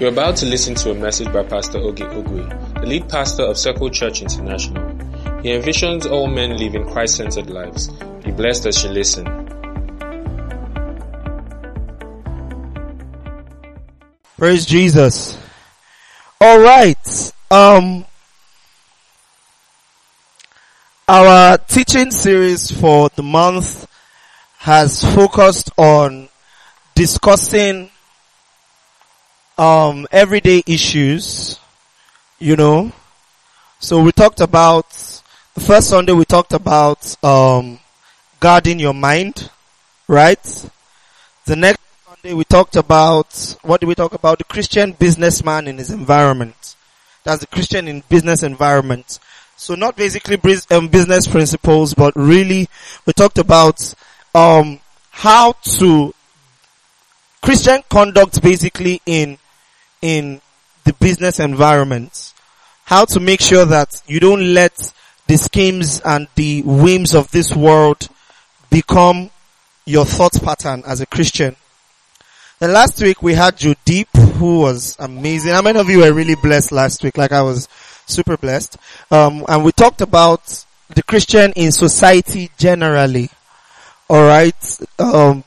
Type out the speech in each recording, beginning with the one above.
You're about to listen to a message by Pastor Oge Ogwe, the lead pastor of Circle Church International. He envisions all men living Christ-centered lives. Be blessed as you listen. Praise Jesus. All right. Um, our teaching series for the month has focused on discussing um, everyday issues, you know. So we talked about the first Sunday we talked about um, guarding your mind, right? The next Sunday we talked about what did we talk about? The Christian businessman in his environment. That's the Christian in business environment. So not basically um, business principles, but really we talked about um, how to Christian conduct basically in in the business environment. How to make sure that you don't let the schemes and the whims of this world become your thought pattern as a Christian. The last week we had Joe Deep, who was amazing. How many of you were really blessed last week? Like I was super blessed. Um, and we talked about the Christian in society generally. Alright. Um,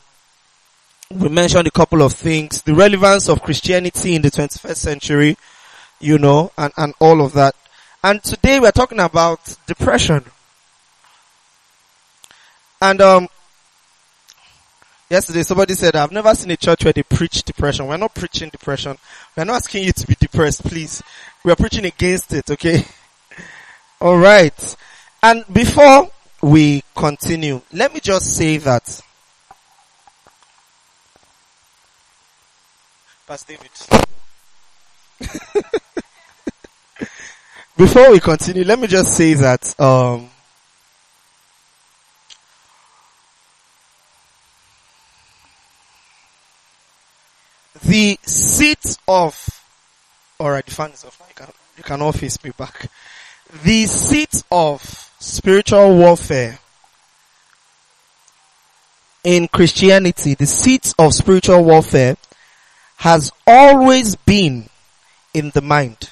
we mentioned a couple of things. The relevance of Christianity in the 21st century, you know, and, and all of that. And today we're talking about depression. And um, yesterday somebody said, I've never seen a church where they preach depression. We're not preaching depression. We're not asking you to be depressed, please. We're preaching against it, okay? Alright. And before we continue, let me just say that David. Before we continue, let me just say that um, the seat of alright, the fan is. You can you can all face me back. The seat of spiritual warfare in Christianity, the seat of spiritual warfare has always been in the mind.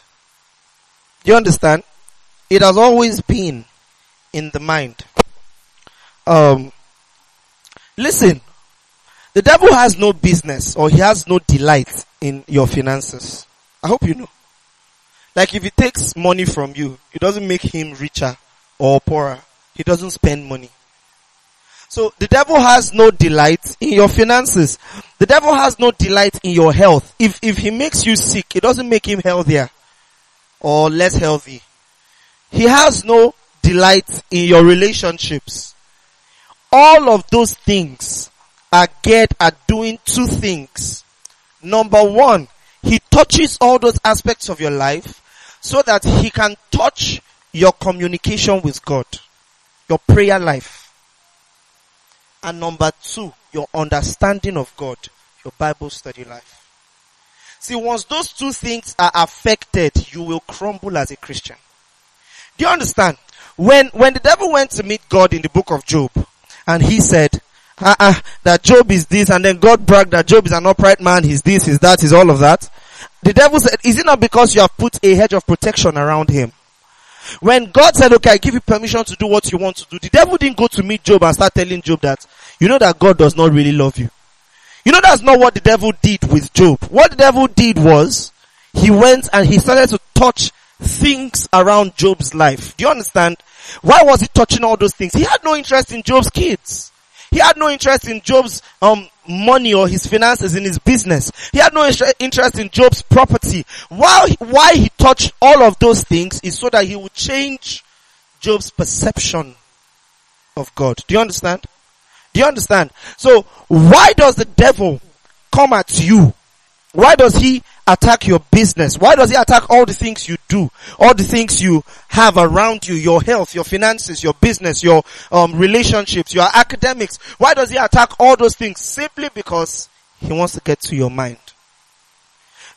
Do you understand? It has always been in the mind. Um, listen, the devil has no business or he has no delight in your finances. I hope you know. Like if he takes money from you, it doesn't make him richer or poorer. He doesn't spend money. So the devil has no delight in your finances. The devil has no delight in your health. If, if he makes you sick, it doesn't make him healthier or less healthy. He has no delight in your relationships. All of those things are geared at doing two things. Number one, he touches all those aspects of your life so that he can touch your communication with God, your prayer life. And number two, your understanding of God, your Bible study life. See, once those two things are affected, you will crumble as a Christian. Do you understand? When, when the devil went to meet God in the book of Job, and he said, uh, uh, that Job is this, and then God bragged that Job is an upright man, he's this, he's that, he's all of that. The devil said, is it not because you have put a hedge of protection around him? When God said, okay, I give you permission to do what you want to do, the devil didn't go to meet Job and start telling Job that, you know that God does not really love you. You know that's not what the devil did with Job. What the devil did was, he went and he started to touch things around Job's life. Do you understand? Why was he touching all those things? He had no interest in Job's kids. He had no interest in Job's um, money or his finances in his business. He had no interest in Job's property. Why, why he touched all of those things is so that he would change Job's perception of God. Do you understand? Do you understand? So why does the devil come at you? Why does he attack your business? Why does he attack all the things you do? All the things you have around you, your health, your finances, your business, your um, relationships, your academics. Why does he attack all those things? Simply because he wants to get to your mind.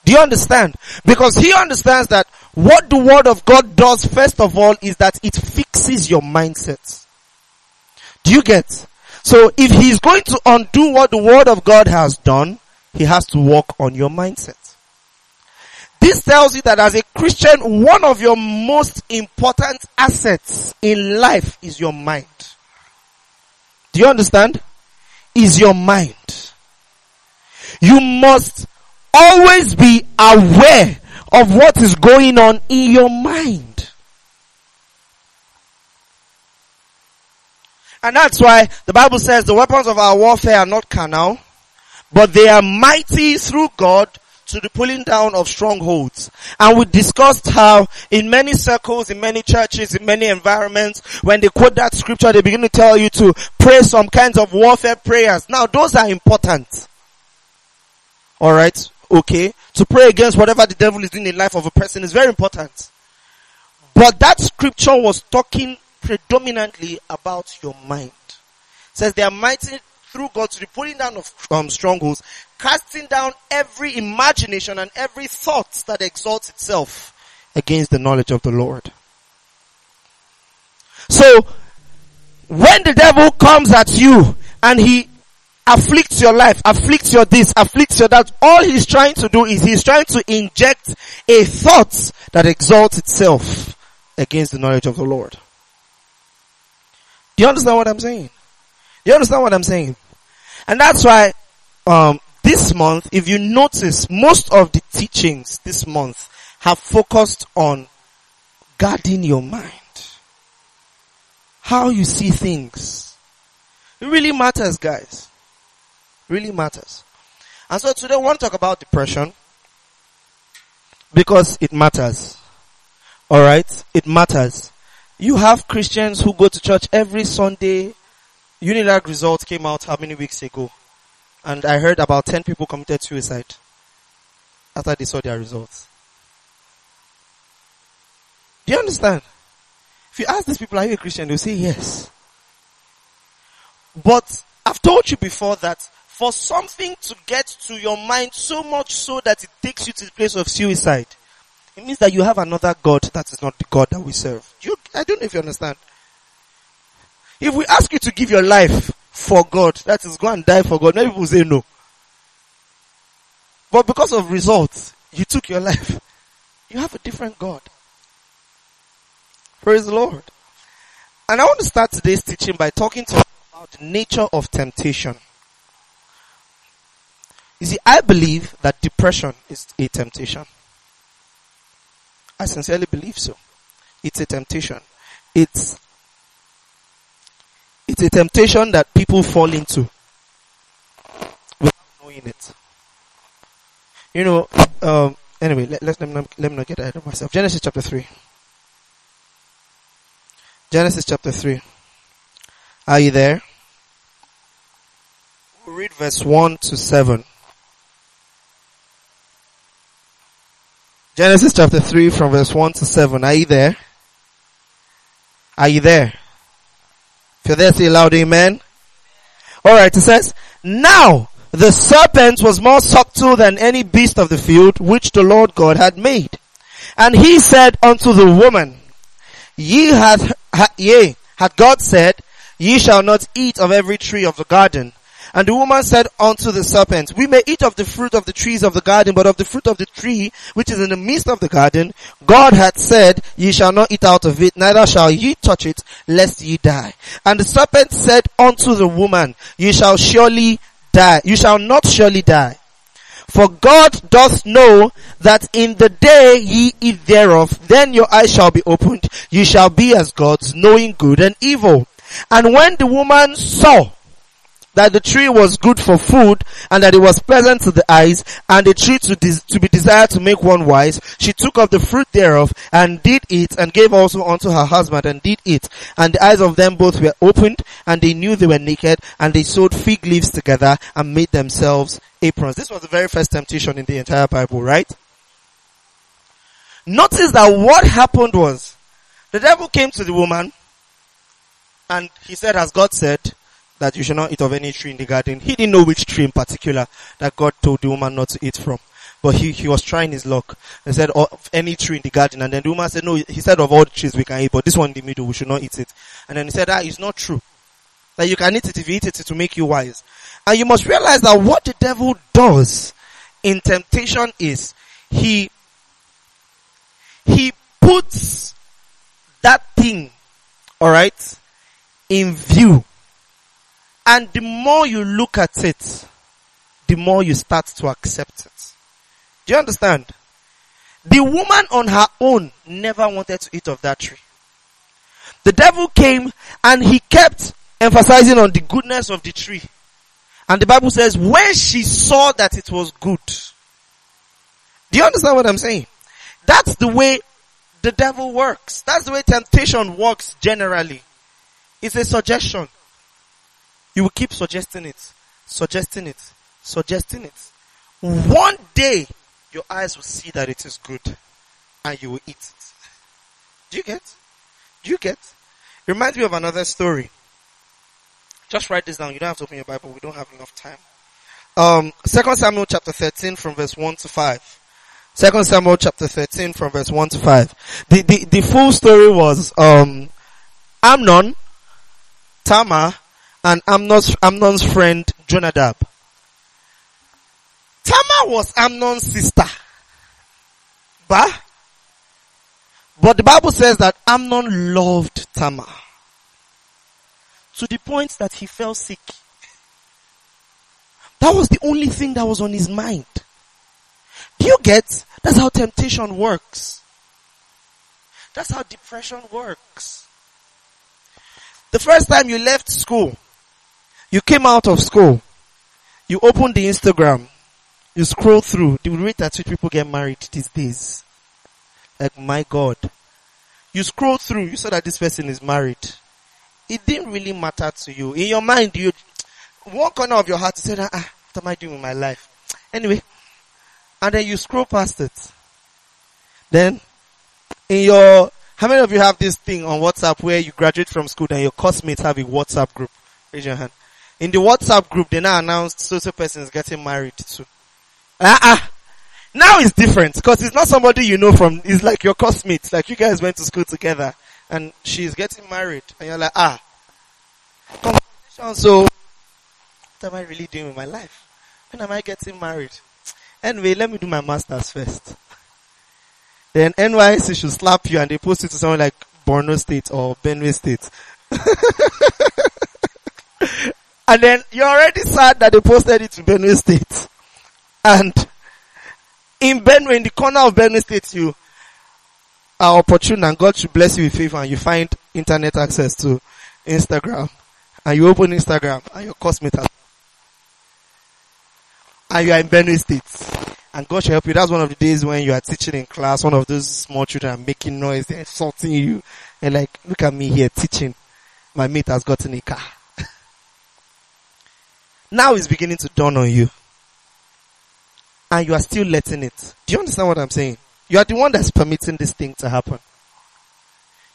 Do you understand? Because he understands that what the word of God does first of all is that it fixes your mindset. Do you get? So if he's going to undo what the word of God has done, he has to work on your mindset. This tells you that as a Christian, one of your most important assets in life is your mind. Do you understand? Is your mind. You must always be aware of what is going on in your mind. And that's why the Bible says the weapons of our warfare are not carnal, but they are mighty through God to the pulling down of strongholds. And we discussed how in many circles, in many churches, in many environments, when they quote that scripture, they begin to tell you to pray some kinds of warfare prayers. Now those are important. Alright? Okay? To pray against whatever the devil is doing in the life of a person is very important. But that scripture was talking predominantly about your mind. It says they are mighty through God to the pulling down of um, strongholds, casting down every imagination and every thought that exalts itself against the knowledge of the Lord. So, when the devil comes at you and he afflicts your life, afflicts your this, afflicts your that, all he's trying to do is he's trying to inject a thought that exalts itself against the knowledge of the Lord. Do you understand what I'm saying? Do you understand what I'm saying? And that's why, um, this month, if you notice, most of the teachings this month have focused on guarding your mind. How you see things. It really matters, guys. Really matters. And so today I want to talk about depression because it matters. Alright? It matters. You have Christians who go to church every Sunday, Unilag results came out how many weeks ago? And I heard about 10 people committed suicide after they saw their results. Do you understand? If you ask these people, are you a Christian? They'll say yes. But I've told you before that for something to get to your mind so much so that it takes you to the place of suicide, it means that you have another God that is not the God that we serve. You, I don't know if you understand. If we ask you to give your life for God, that is go and die for God, many people say no. But because of results, you took your life. You have a different God. Praise the Lord. And I want to start today's teaching by talking to about the nature of temptation. You see, I believe that depression is a temptation. I sincerely believe so. It's a temptation. It's it's a temptation that people fall into without knowing it. You know, um, anyway, let, let, me, let me not get ahead of myself. Genesis chapter 3. Genesis chapter 3. Are you there? We'll read verse 1 to 7. Genesis chapter 3 from verse 1 to 7. Are you there? Are you there? If you're there, loud amen. Alright, it says, Now the serpent was more subtle than any beast of the field which the Lord God had made. And he said unto the woman, Ye hath, ha, yea, hath God said, Ye shall not eat of every tree of the garden. And the woman said unto the serpent, We may eat of the fruit of the trees of the garden, but of the fruit of the tree which is in the midst of the garden, God hath said, Ye shall not eat out of it, neither shall ye touch it, lest ye die. And the serpent said unto the woman, Ye shall surely die. You shall not surely die. For God doth know that in the day ye eat thereof, then your eyes shall be opened, ye shall be as gods, knowing good and evil. And when the woman saw that the tree was good for food and that it was pleasant to the eyes and a tree to, des- to be desired to make one wise. She took of the fruit thereof and did eat and gave also unto her husband and did eat. And the eyes of them both were opened and they knew they were naked and they sewed fig leaves together and made themselves aprons. This was the very first temptation in the entire Bible, right? Notice that what happened was the devil came to the woman and he said, as God said, that you should not eat of any tree in the garden. He didn't know which tree in particular that God told the woman not to eat from. But he, he was trying his luck. He said of any tree in the garden. And then the woman said, no, he said of all the trees we can eat, but this one in the middle, we should not eat it. And then he said, ah, that is not true. That you can eat it if you eat it, it will make you wise. And you must realize that what the devil does in temptation is he he puts that thing, alright, in view. And the more you look at it, the more you start to accept it. Do you understand? The woman on her own never wanted to eat of that tree. The devil came and he kept emphasizing on the goodness of the tree. And the Bible says when she saw that it was good. Do you understand what I'm saying? That's the way the devil works. That's the way temptation works generally. It's a suggestion. You will keep suggesting it, suggesting it, suggesting it. One day, your eyes will see that it is good and you will eat it. Do you get? Do you get? It reminds me of another story. Just write this down. You don't have to open your Bible. We don't have enough time. Um, Second Samuel chapter 13 from verse 1 to 5. Second Samuel chapter 13 from verse 1 to 5. The, the, the full story was, um, Amnon, Tamar, and Amnon's, Amnon's friend Jonadab. Tamar was Amnon's sister. Bah? But the Bible says that Amnon loved Tamar. To the point that he fell sick. That was the only thing that was on his mind. Do you get? That's how temptation works. That's how depression works. The first time you left school, you came out of school, you opened the Instagram, you scroll through the rate at which people get married these days. Like my God. You scroll through, you saw that this person is married. It didn't really matter to you. In your mind, you, one corner of your heart, said, ah, what am I doing with my life? Anyway, and then you scroll past it. Then, in your, how many of you have this thing on WhatsApp where you graduate from school and your classmates have a WhatsApp group? Raise your hand. In the WhatsApp group, they now announced so social person is getting married too. Ah, uh-uh. Now it's different because it's not somebody you know from, it's like your classmates, like you guys went to school together and she's getting married and you're like, ah, conversation, so what am I really doing with my life? When am I getting married? Anyway, let me do my master's first. Then NYSC should slap you and they post it to someone like Borno State or Benue State. and then you're already sad that they posted it to Benue State. And in Benue, in the corner of Benue State, you are opportune and God should bless you with favor and you find internet access to Instagram. And you open Instagram and your cosmate has and you are in Benue State. And God should help you. That's one of the days when you are teaching in class, one of those small children are making noise, they're insulting you. And like, look at me here teaching. My mate has gotten a car. Now it's beginning to dawn on you and you are still letting it. Do you understand what I'm saying? You are the one that's permitting this thing to happen.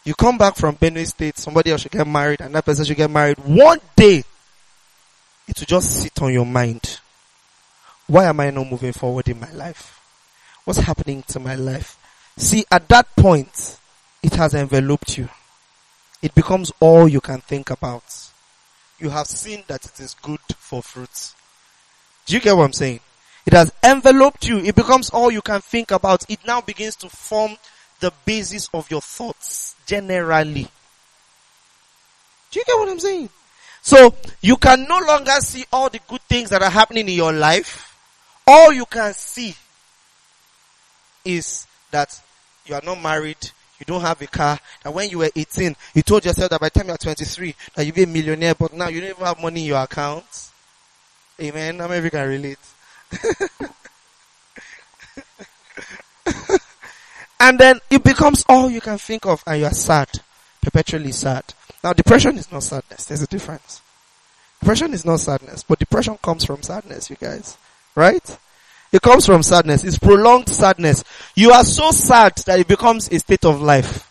You come back from Benue State, somebody else should get married, and that person should get married. One day, it will just sit on your mind. Why am I not moving forward in my life? What's happening to my life? See, at that point, it has enveloped you. It becomes all you can think about. You have seen that it is good for fruits. Do you get what I'm saying? It has enveloped you. It becomes all you can think about. It now begins to form the basis of your thoughts generally. Do you get what I'm saying? So you can no longer see all the good things that are happening in your life. All you can see is that you are not married, you don't have a car, that when you were 18, you told yourself that by the time you're 23, that you'll be a millionaire, but now you don't even have money in your account. Amen. Of you can relate? and then it becomes all you can think of and you are sad. Perpetually sad. Now depression is not sadness. There's a difference. Depression is not sadness, but depression comes from sadness, you guys. Right? It comes from sadness. It's prolonged sadness. You are so sad that it becomes a state of life.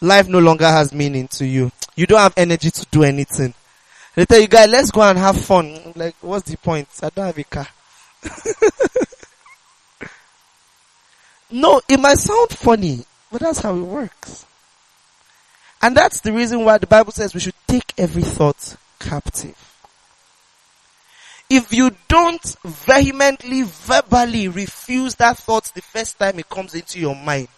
Life no longer has meaning to you. You don't have energy to do anything. They tell you guys, let's go and have fun. Like, what's the point? I don't have a car. no, it might sound funny, but that's how it works. And that's the reason why the Bible says we should take every thought captive. If you don't vehemently, verbally refuse that thought the first time it comes into your mind,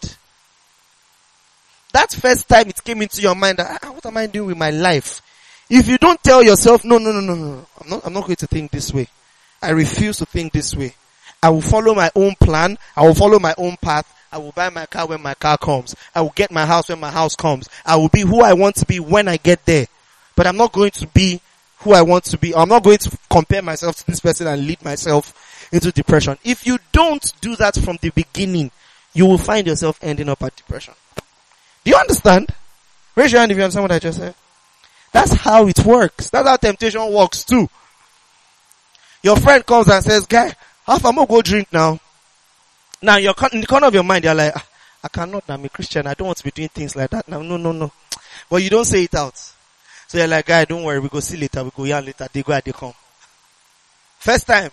that first time it came into your mind, ah, what am I doing with my life? If you don't tell yourself, no, no, no, no, no, I'm not, I'm not going to think this way. I refuse to think this way. I will follow my own plan. I will follow my own path. I will buy my car when my car comes. I will get my house when my house comes. I will be who I want to be when I get there. But I'm not going to be who I want to be. I'm not going to compare myself to this person and lead myself into depression. If you don't do that from the beginning, you will find yourself ending up at depression. Do you understand? Raise your hand if you understand what I just said. That's how it works. That's how temptation works too. Your friend comes and says, guy, half gonna go drink now. Now you're in the corner of your mind, you're like, ah, I cannot, I'm a Christian, I don't want to be doing things like that. No, no, no, no. But you don't say it out. So you're like, guy, don't worry, we go see later, we go here later, they go and they come. First time.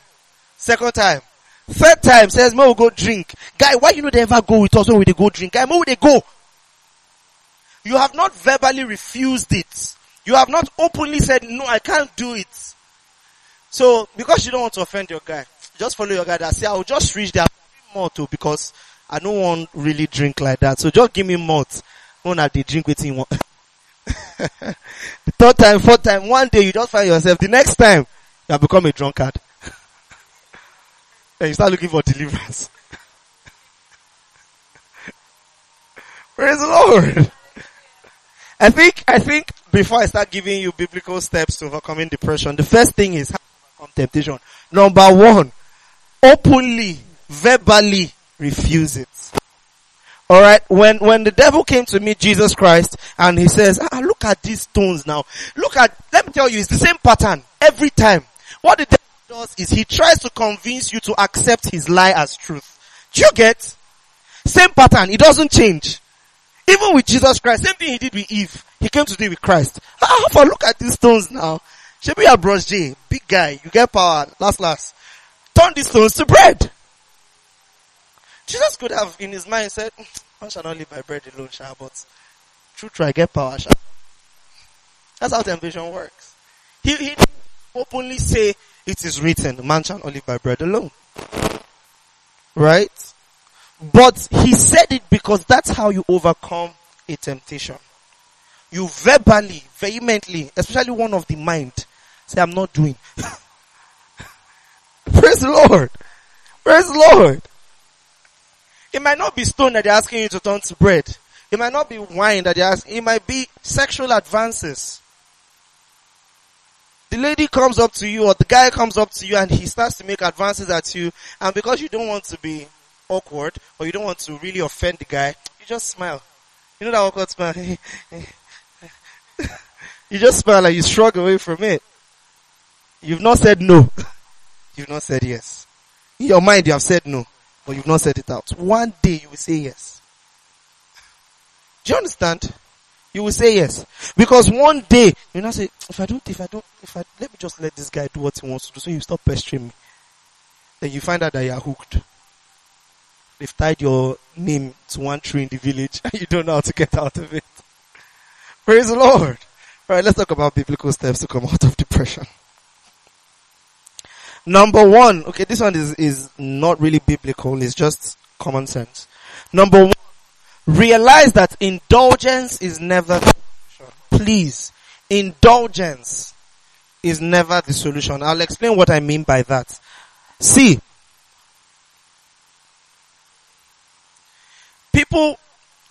Second time. Third time says, "Mo, we go drink. Guy, why you know they ever go with us when we go drink? Guy, mo, they go. You have not verbally refused it. You have not openly said, no, I can't do it. So, because you don't want to offend your guy, just follow your guy that say, I'll just reach there more oh, too because I don't want really drink like that. So just give me malt. When I did drink with him. The third time, fourth time, one day you just find yourself, the next time, you have become a drunkard. and you start looking for deliverance. Praise the Lord. I think, I think before I start giving you biblical steps to overcoming depression, the first thing is overcome temptation. Number one, openly, verbally refuse it. Alright, when, when the devil came to meet Jesus Christ and he says, ah, look at these stones now. Look at, let me tell you, it's the same pattern every time. What the devil does is he tries to convince you to accept his lie as truth. Do you get? Same pattern, it doesn't change. Even with Jesus Christ, same thing he did with Eve. He came to do with Christ. Ah, for look at these stones now. Should be a J, big guy, you get power, last last. Turn these stones to bread. Jesus could have in his mind said, mm, man shall not live by bread alone, shall, but true try get power, shall. That's how temptation works. He, he openly say, it is written, man shall not live by bread alone. Right? But he said it because that's how you overcome a temptation. You verbally, vehemently, especially one of the mind, say, I'm not doing. Praise the Lord. Praise the Lord. It might not be stone that they're asking you to turn to bread. It might not be wine that they're asking. It might be sexual advances. The lady comes up to you or the guy comes up to you and he starts to make advances at you and because you don't want to be awkward or you don't want to really offend the guy, you just smile. You know that awkward smile? you just smile and you shrug away from it. You've not said no. You've not said yes. In your mind you have said no, but you've not said it out. One day you will say yes. Do you understand? You will say yes. Because one day, you know, say, if I don't, if I don't, if I, let me just let this guy do what he wants to do, so you stop pestering me. Then you find out that you are hooked. They've tied your name to one tree in the village and you don't know how to get out of it. Praise the Lord. Alright, let's talk about biblical steps to come out of depression. Number one, okay, this one is, is not really biblical, it's just common sense. Number one, realize that indulgence is never the solution. Please, indulgence is never the solution. I'll explain what I mean by that. See, people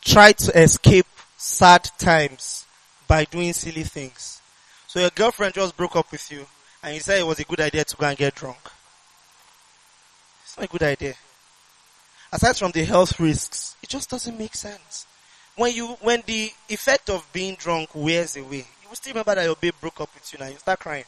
try to escape sad times by doing silly things. So your girlfriend just broke up with you and he said it was a good idea to go and get drunk. It's not a good idea. Aside from the health risks, it just doesn't make sense. When you, when the effect of being drunk wears away, you will still remember that your babe broke up with you now, you start crying.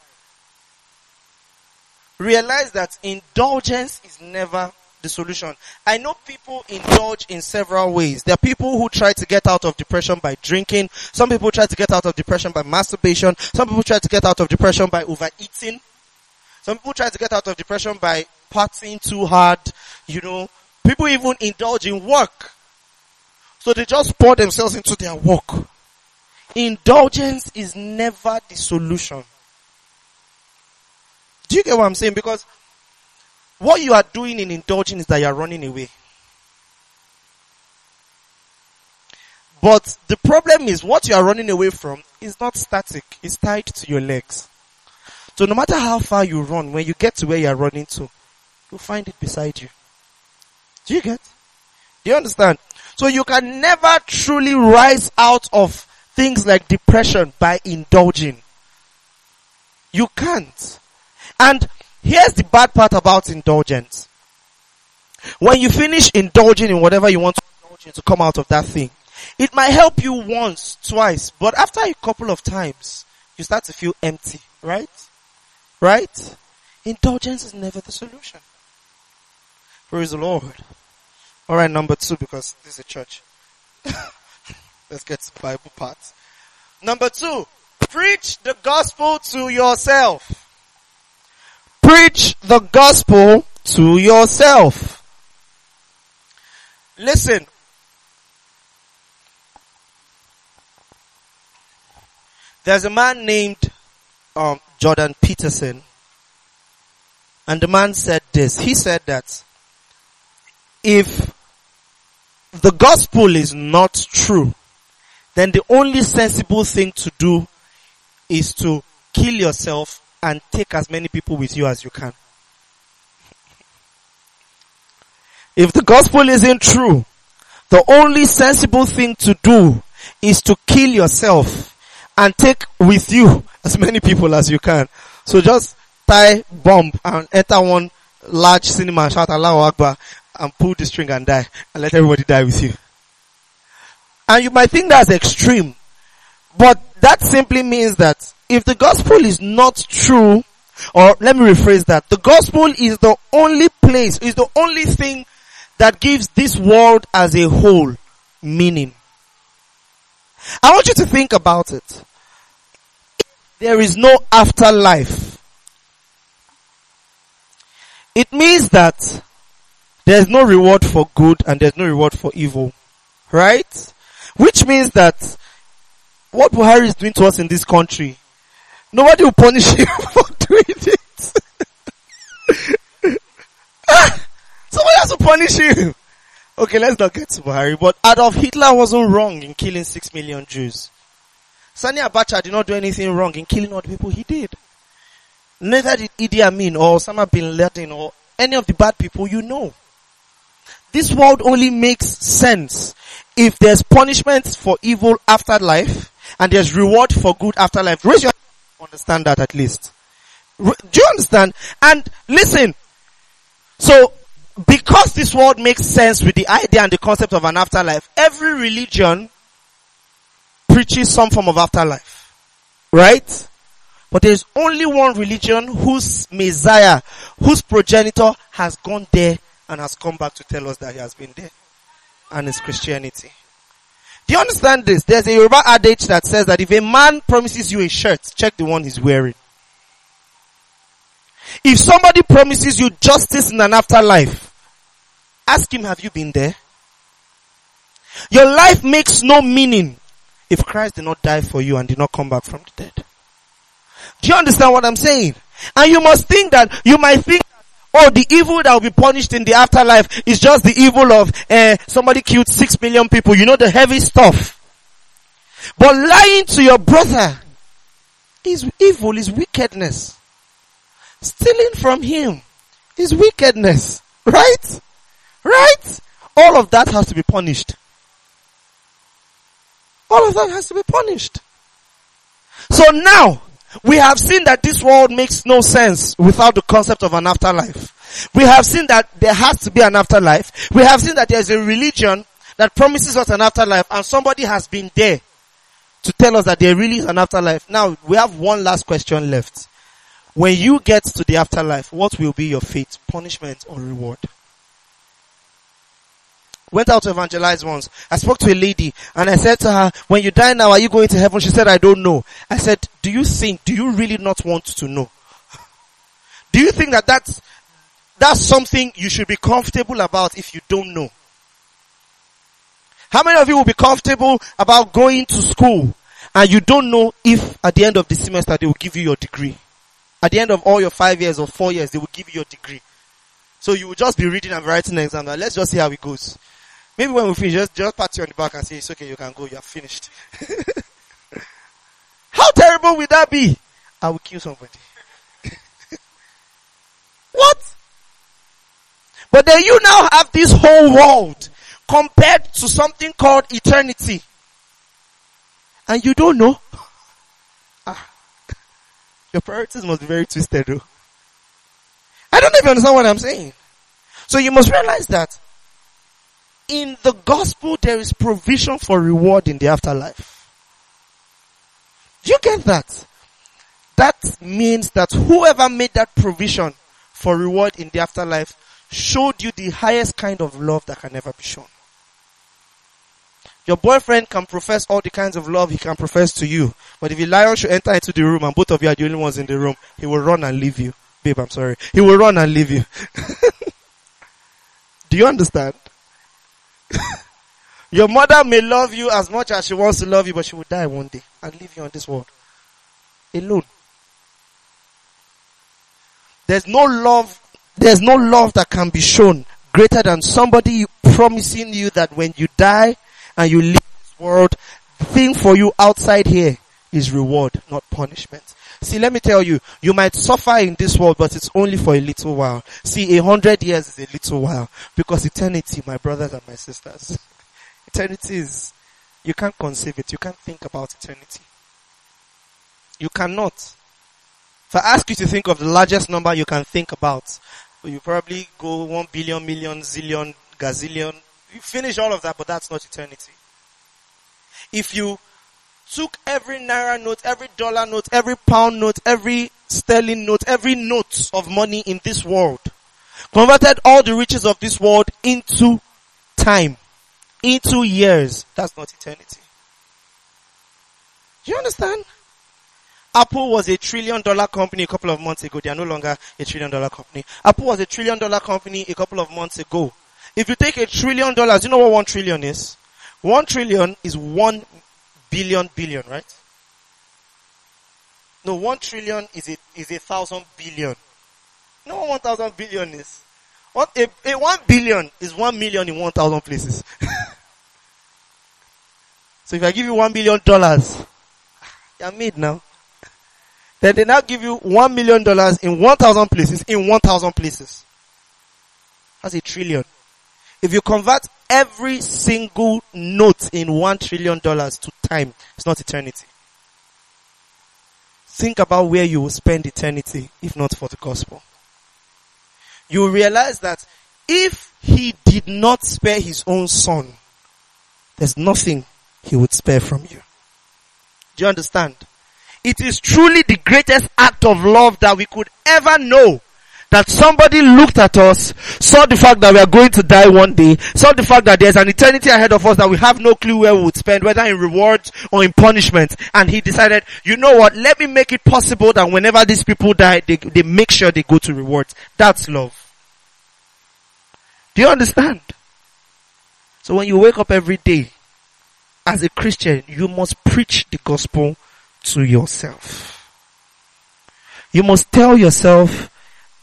Realize that indulgence is never the solution. I know people indulge in several ways. There are people who try to get out of depression by drinking. Some people try to get out of depression by masturbation. Some people try to get out of depression by overeating. Some people try to get out of depression by partying too hard. You know, people even indulge in work. So they just pour themselves into their work. Indulgence is never the solution. Do you get what I'm saying? Because what you are doing in indulging is that you are running away. But the problem is what you are running away from is not static. It's tied to your legs. So no matter how far you run, when you get to where you are running to, you'll find it beside you. Do you get? Do you understand? So you can never truly rise out of things like depression by indulging. You can't. And here's the bad part about indulgence. When you finish indulging in whatever you want to indulge in to come out of that thing, it might help you once, twice, but after a couple of times, you start to feel empty, right? Right? Indulgence is never the solution. Praise the Lord. Alright, number two, because this is a church. Let's get to Bible parts. Number two, preach the gospel to yourself. Preach the gospel to yourself. Listen, There's a man named um, Jordan Peterson, and the man said this. He said that if the gospel is not true, then the only sensible thing to do is to kill yourself and take as many people with you as you can. If the gospel isn't true, the only sensible thing to do is to kill yourself and take with you as many people as you can. So just tie bomb and enter one large cinema and shout Allahu Akbar and pull the string and die and let everybody die with you. And you might think that's extreme, but that simply means that if the gospel is not true, or let me rephrase that, the gospel is the only place, is the only thing that gives this world as a whole meaning. I want you to think about it. There is no afterlife. It means that there's no reward for good and there's no reward for evil. Right? Which means that what Buhari is doing to us in this country, nobody will punish you for doing it. ah, somebody has to punish you. Okay, let's not get to Buhari, but Adolf Hitler wasn't wrong in killing six million Jews. Sani Abacha did not do anything wrong in killing all the people he did. Neither did Idi Amin or Osama bin Laden or any of the bad people you know. This world only makes sense if there's punishment for evil after life and there's reward for good after life. Raise your understand that at least. Do you understand? And listen. So because this world makes sense with the idea and the concept of an afterlife, every religion preaches some form of afterlife. Right? But there's only one religion whose Messiah, whose progenitor has gone there and has come back to tell us that he has been there. And it's Christianity. Do you understand this? There's a Yoruba adage that says that if a man promises you a shirt, check the one he's wearing. If somebody promises you justice in an afterlife, ask him, have you been there? Your life makes no meaning if Christ did not die for you and did not come back from the dead. Do you understand what I'm saying? And you must think that, you might think, oh, the evil that will be punished in the afterlife is just the evil of uh, somebody killed six million people. You know the heavy stuff. But lying to your brother is evil, is wickedness. Stealing from him is wickedness. Right? Right? All of that has to be punished. All of that has to be punished. So now, we have seen that this world makes no sense without the concept of an afterlife. We have seen that there has to be an afterlife. We have seen that there's a religion that promises us an afterlife and somebody has been there to tell us that there really is an afterlife. Now, we have one last question left. When you get to the afterlife, what will be your fate? Punishment or reward? Went out to evangelize once. I spoke to a lady and I said to her, when you die now, are you going to heaven? She said, I don't know. I said, do you think, do you really not want to know? do you think that that's, that's something you should be comfortable about if you don't know? How many of you will be comfortable about going to school and you don't know if at the end of the semester they will give you your degree At the end of all your five years or four years, they will give you your degree. So you will just be reading and writing an exam. Let's just see how it goes. Maybe when we finish, just, just pat you on the back and say, it's okay, you can go, you are finished. how terrible would that be? I will kill somebody. what? But then you now have this whole world compared to something called eternity. And you don't know. Ah. Your priorities must be very twisted though. I don't even understand what I'm saying. So you must realize that in the gospel there is provision for reward in the afterlife. Do you get that? That means that whoever made that provision for reward in the afterlife showed you the highest kind of love that can ever be shown. Your boyfriend can profess all the kinds of love he can profess to you. But if a lion should enter into the room and both of you are the only ones in the room, he will run and leave you. Babe, I'm sorry. He will run and leave you. Do you understand? Your mother may love you as much as she wants to love you, but she will die one day and leave you on this world. Alone. There's no love, there's no love that can be shown greater than somebody promising you that when you die, and you leave this world, the thing for you outside here is reward, not punishment. See, let me tell you, you might suffer in this world, but it's only for a little while. See, a hundred years is a little while. Because eternity, my brothers and my sisters, eternity is, you can't conceive it. You can't think about eternity. You cannot. If I ask you to think of the largest number you can think about, you probably go one billion, million, zillion, gazillion, you finish all of that, but that's not eternity. If you took every naira note, every dollar note, every pound note, every sterling note, every note of money in this world, converted all the riches of this world into time, into years, that's not eternity. Do you understand? Apple was a trillion dollar company a couple of months ago. They are no longer a trillion dollar company. Apple was a trillion dollar company a couple of months ago. If you take a trillion dollars, you know what one trillion is? One trillion is one billion billion, right? No, one trillion is a, is a thousand billion. No, one thousand billion is? One, a, a one billion is one million in one thousand places. so if I give you one billion dollars, you're made now. Then they now give you one million dollars in one thousand places, in one thousand places. That's a trillion. If you convert every single note in one trillion dollars to time, it's not eternity. Think about where you will spend eternity if not for the gospel. You realize that if he did not spare his own son, there's nothing he would spare from you. Do you understand? It is truly the greatest act of love that we could ever know that somebody looked at us, saw the fact that we are going to die one day, saw the fact that there's an eternity ahead of us that we have no clue where we would spend, whether in rewards or in punishment. And he decided, you know what, let me make it possible that whenever these people die, they, they make sure they go to rewards. That's love. Do you understand? So when you wake up every day, as a Christian, you must preach the gospel to yourself. You must tell yourself,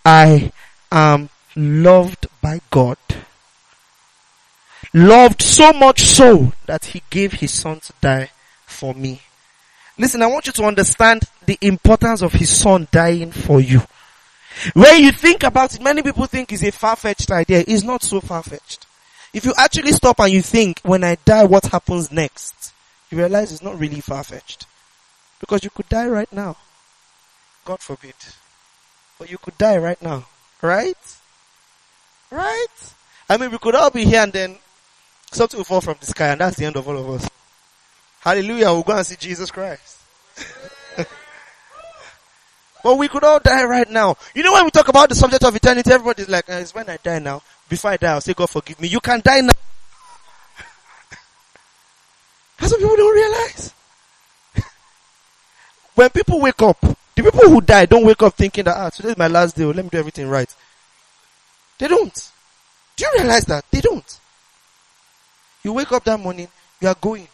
I am loved by God. Loved so much so that he gave his son to die for me. Listen, I want you to understand the importance of his son dying for you. When you think about it, many people think it's a far-fetched idea. It's not so far-fetched. If you actually stop and you think, when I die, what happens next? You realize it's not really far-fetched. Because you could die right now. God forbid. But you could die right now. Right? Right? I mean, we could all be here and then something will fall from the sky and that's the end of all of us. Hallelujah. We'll go and see Jesus Christ. but we could all die right now. You know when we talk about the subject of eternity, everybody's like, eh, it's when I die now. Before I die, I'll say, God forgive me. You can die now. That's what people don't realize. when people wake up, the people who die don't wake up thinking that, ah, today's my last day, oh, let me do everything right. They don't. Do you realize that? They don't. You wake up that morning, you are going.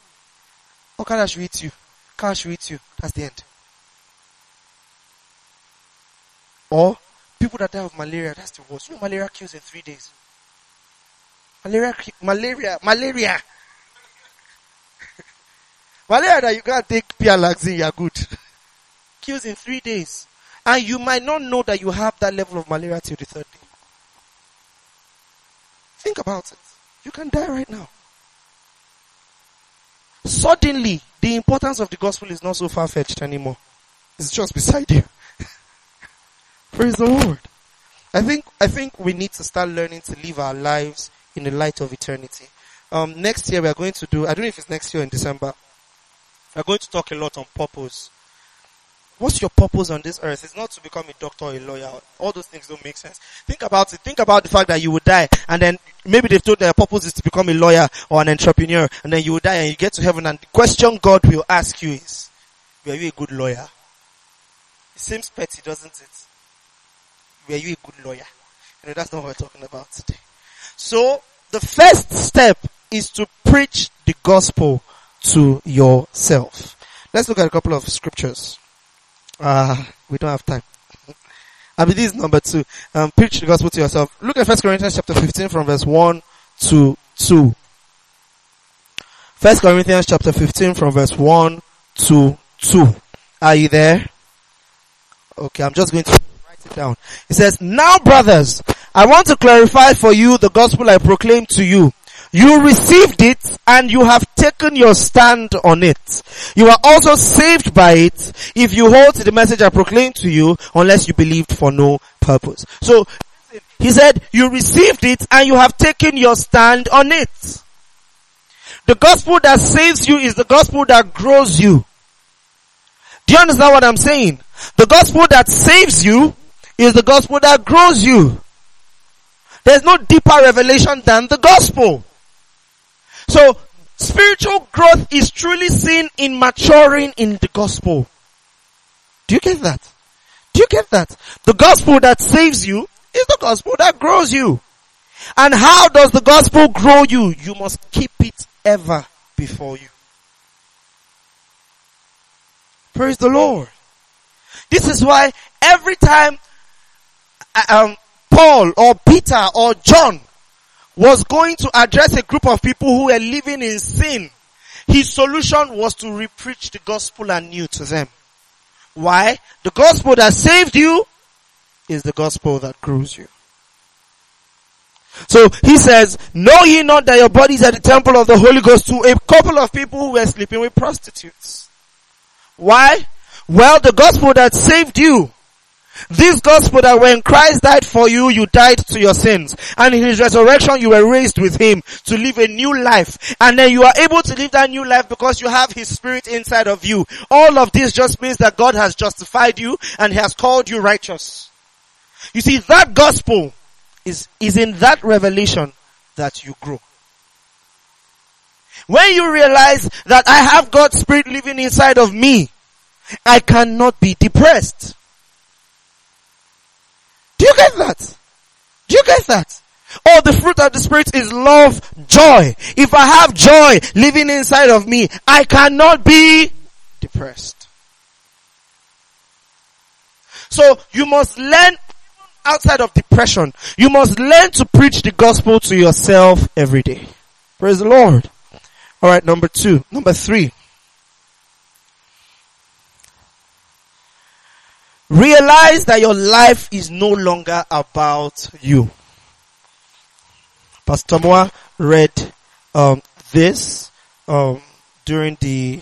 Oh, car should eat you. Car should eat you. That's the end. Or people that die of malaria, that's the worst. You know malaria kills in three days. Malaria, malaria, malaria. malaria that you can't take P-Alaxin, you're good. Kills in three days. And you might not know that you have that level of malaria till the third day. Think about it. You can die right now. Suddenly, the importance of the gospel is not so far-fetched anymore. It's just beside you. Praise the Lord. I think, I think we need to start learning to live our lives in the light of eternity. Um, next year we are going to do, I don't know if it's next year in December, we're going to talk a lot on purpose. What's your purpose on this earth? It's not to become a doctor or a lawyer. All those things don't make sense. Think about it. Think about the fact that you would die and then maybe they've told their purpose is to become a lawyer or an entrepreneur and then you will die and you get to heaven and the question God will ask you is, were you a good lawyer? It seems petty, doesn't it? Were you a good lawyer? You know, that's not what we're talking about today. So, the first step is to preach the gospel to yourself. Let's look at a couple of scriptures. Uh, we don't have time. I mean, this is number two. Um, preach the gospel to yourself. Look at First Corinthians chapter 15 from verse 1 to 2. First Corinthians chapter 15 from verse 1 to 2. Are you there? Okay, I'm just going to write it down. It says, Now brothers, I want to clarify for you the gospel I proclaim to you you received it and you have taken your stand on it. You are also saved by it if you hold the message I proclaimed to you unless you believed for no purpose. So, he said, you received it and you have taken your stand on it. The gospel that saves you is the gospel that grows you. Do you understand what I'm saying? The gospel that saves you is the gospel that grows you. There's no deeper revelation than the gospel. So, spiritual growth is truly seen in maturing in the gospel. Do you get that? Do you get that? The gospel that saves you is the gospel that grows you. And how does the gospel grow you? You must keep it ever before you. Praise the Lord. This is why every time uh, um, Paul or Peter or John was going to address a group of people who were living in sin. His solution was to repreach the gospel anew to them. Why? The gospel that saved you is the gospel that grows you. So he says, know ye not that your bodies are the temple of the Holy Ghost to a couple of people who were sleeping with prostitutes. Why? Well, the gospel that saved you this gospel that when Christ died for you, you died to your sins. And in his resurrection, you were raised with him to live a new life. And then you are able to live that new life because you have his spirit inside of you. All of this just means that God has justified you and he has called you righteous. You see, that gospel is, is in that revelation that you grow. When you realize that I have God's spirit living inside of me, I cannot be depressed. You get that? Do you get that? Oh, the fruit of the Spirit is love, joy. If I have joy living inside of me, I cannot be depressed. So you must learn outside of depression. You must learn to preach the gospel to yourself every day. Praise the Lord. Alright, number two. Number three. Realize that your life is no longer about you. Pastor Moa read um, this um, during the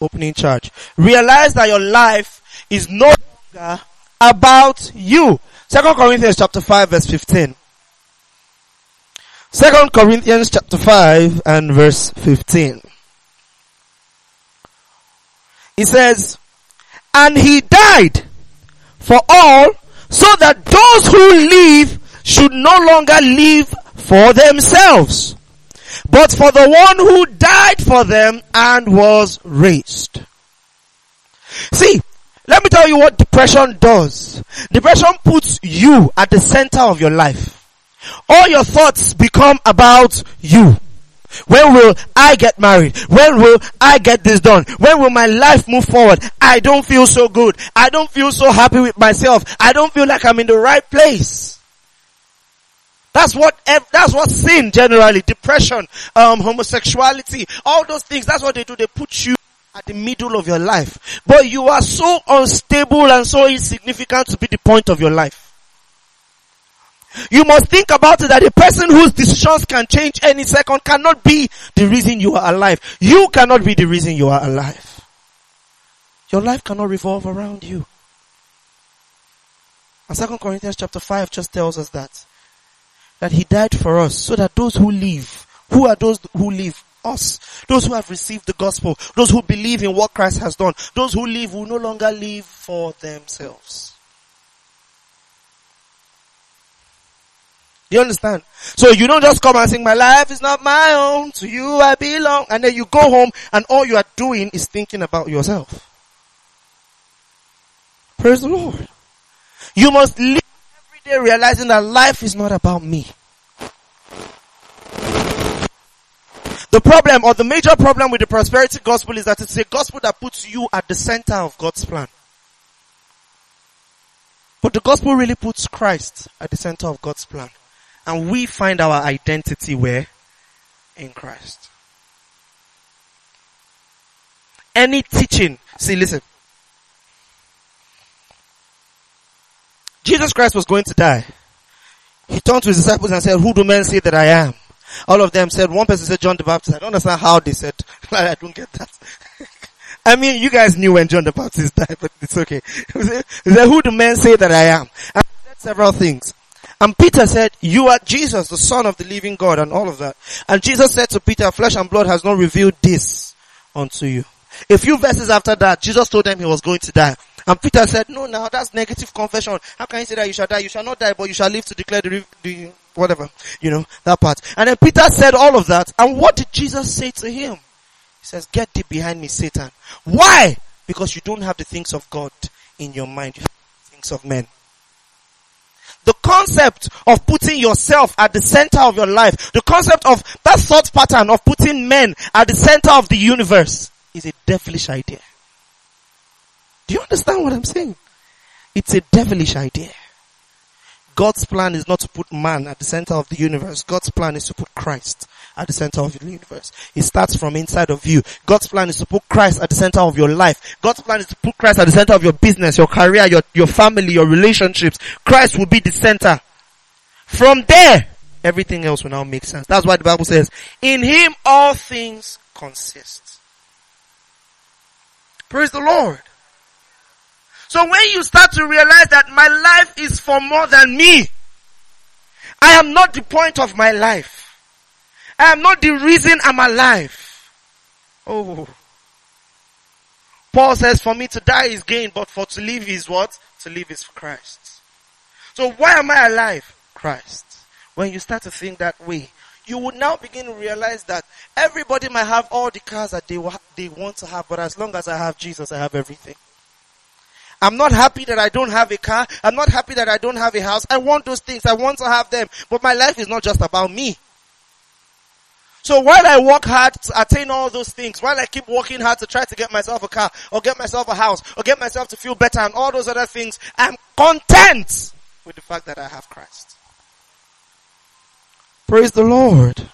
opening charge. Realize that your life is no longer about you. Second Corinthians chapter 5 verse 15. Second Corinthians chapter 5 and verse 15. He says, and he died for all so that those who live should no longer live for themselves, but for the one who died for them and was raised. See, let me tell you what depression does. Depression puts you at the center of your life. All your thoughts become about you. When will I get married? When will I get this done? When will my life move forward? I don't feel so good. I don't feel so happy with myself. I don't feel like I'm in the right place. That's what, that's what sin generally, depression, um, homosexuality, all those things, that's what they do. They put you at the middle of your life. But you are so unstable and so insignificant to be the point of your life. You must think about it that a person whose decisions can change any second cannot be the reason you are alive. You cannot be the reason you are alive. Your life cannot revolve around you. And Second Corinthians chapter 5 just tells us that. That he died for us so that those who live, who are those who live? Us. Those who have received the gospel. Those who believe in what Christ has done. Those who live will no longer live for themselves. Do you understand? So you don't just come and sing, my life is not my own, to you I belong, and then you go home and all you are doing is thinking about yourself. Praise the Lord. You must live every day realizing that life is not about me. The problem or the major problem with the prosperity gospel is that it's a gospel that puts you at the center of God's plan. But the gospel really puts Christ at the center of God's plan. And we find our identity where? In Christ. Any teaching, see listen. Jesus Christ was going to die. He turned to his disciples and said, who do men say that I am? All of them said, one person said John the Baptist. I don't understand how they said, I don't get that. I mean, you guys knew when John the Baptist died, but it's okay. He said, who do men say that I am? And said several things. And Peter said, you are Jesus, the son of the living God and all of that. And Jesus said to Peter, flesh and blood has not revealed this unto you. A few verses after that, Jesus told them he was going to die. And Peter said, no, now that's negative confession. How can you say that you shall die? You shall not die, but you shall live to declare the, the, whatever, you know, that part. And then Peter said all of that. And what did Jesus say to him? He says, get thee behind me, Satan. Why? Because you don't have the things of God in your mind. You have things of men. The concept of putting yourself at the center of your life, the concept of that thought pattern of putting men at the center of the universe is a devilish idea. Do you understand what I'm saying? It's a devilish idea. God's plan is not to put man at the center of the universe. God's plan is to put Christ at the center of the universe. It starts from inside of you. God's plan is to put Christ at the center of your life. God's plan is to put Christ at the center of your business, your career, your, your family, your relationships. Christ will be the center. From there, everything else will now make sense. That's why the Bible says, in Him all things consist. Praise the Lord. So when you start to realize that my life is for more than me, I am not the point of my life. I am not the reason I'm alive. Oh. Paul says for me to die is gain, but for to live is what? To live is Christ. So why am I alive? Christ. When you start to think that way, you would now begin to realize that everybody might have all the cars that they, they want to have, but as long as I have Jesus, I have everything. I'm not happy that I don't have a car. I'm not happy that I don't have a house. I want those things. I want to have them. But my life is not just about me. So while I work hard to attain all those things, while I keep working hard to try to get myself a car, or get myself a house, or get myself to feel better and all those other things, I'm content with the fact that I have Christ. Praise the Lord.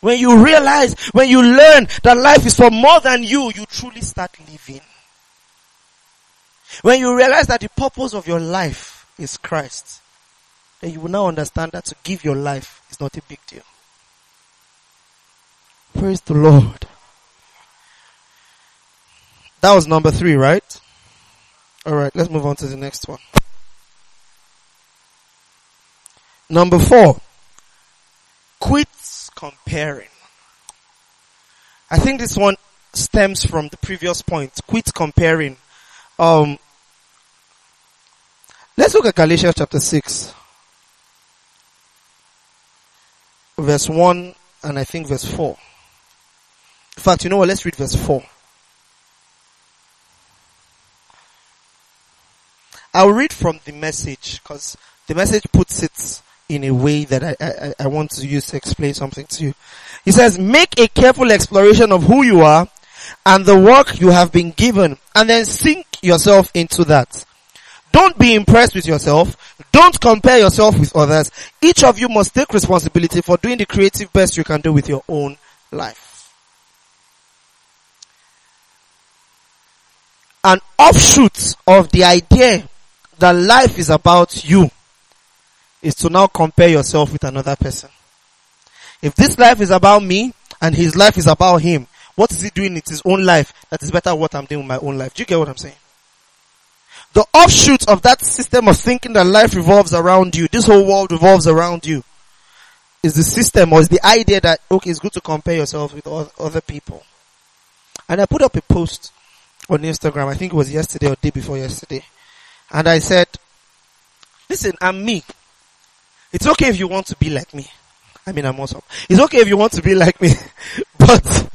When you realize, when you learn that life is for more than you, you truly start living. When you realize that the purpose of your life is Christ, then you will now understand that to give your life is not a big deal. Praise the Lord. That was number three, right? Alright, let's move on to the next one. Number four. Quit comparing. I think this one stems from the previous point. Quit comparing. Um, let's look at Galatians chapter 6. Verse 1 and I think verse 4. In fact, you know what? Let's read verse 4. I'll read from the message because the message puts it in a way that I, I, I want to use to explain something to you. He says, make a careful exploration of who you are and the work you have been given and then sink yourself into that. Don't be impressed with yourself. Don't compare yourself with others. Each of you must take responsibility for doing the creative best you can do with your own life. An offshoot of the idea that life is about you is to now compare yourself with another person. If this life is about me and his life is about him, what is he doing in his own life that is better what I'm doing with my own life? Do you get what I'm saying? The offshoot of that system of thinking that life revolves around you, this whole world revolves around you, is the system or is the idea that, okay, it's good to compare yourself with other people. And I put up a post on Instagram, I think it was yesterday or day before yesterday. And I said, listen, I'm me. It's okay if you want to be like me. I mean, I'm awesome. It's okay if you want to be like me, but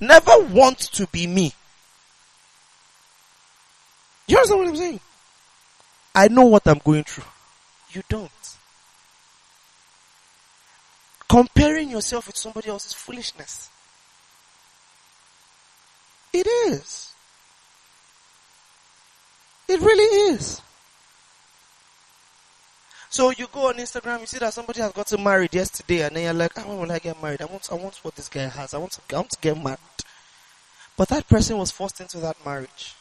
never want to be me. You understand what I'm saying? I know what I'm going through. You don't. Comparing yourself with somebody else is foolishness. It is. It really is. So you go on Instagram, you see that somebody has gotten married yesterday, and then you're like, oh, when will I get married? I want, I want what this guy has. I want to, I want to get married. But that person was forced into that marriage.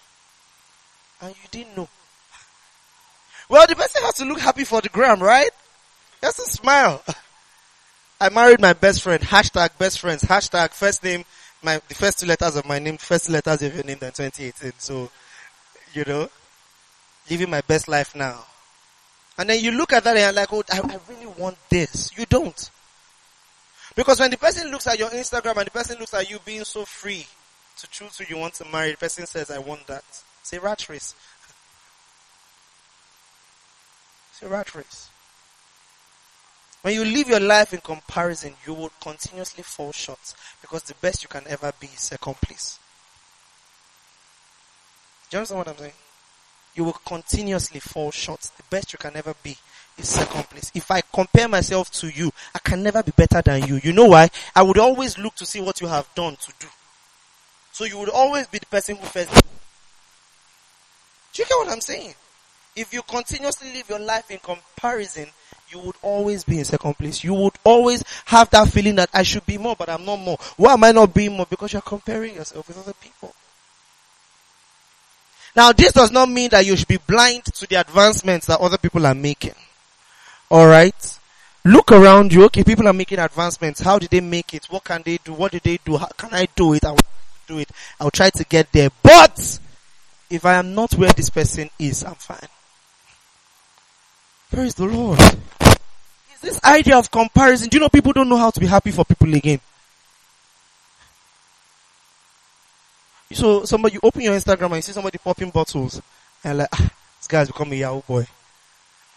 And you didn't know. Well, the person has to look happy for the gram, right? Has to smile. I married my best friend. Hashtag best friends. Hashtag first name, my, the first two letters of my name, first letters of your name in 2018. So, you know, living my best life now. And then you look at that and you're like, oh, I, I really want this. You don't. Because when the person looks at your Instagram and the person looks at you being so free to choose who you want to marry, the person says, I want that. A rat race. A rat race. When you live your life in comparison, you will continuously fall short because the best you can ever be is second place. Do you understand what I'm saying? You will continuously fall short. The best you can ever be is second place. If I compare myself to you, I can never be better than you. You know why? I would always look to see what you have done to do. So you would always be the person who first. Do you get what I'm saying? If you continuously live your life in comparison, you would always be in second place. You would always have that feeling that I should be more, but I'm not more. Why am I not being more? Because you're comparing yourself with other people. Now this does not mean that you should be blind to the advancements that other people are making. Alright? Look around you. Okay, people are making advancements. How did they make it? What can they do? What did they do? How can I do it? I will do it. I'll try to get there. But if I am not where this person is, I'm fine. Praise the Lord. Is this idea of comparison? Do you know people don't know how to be happy for people again? So somebody, you open your Instagram and you see somebody popping bottles and like, ah, this guy's become a Yahoo boy.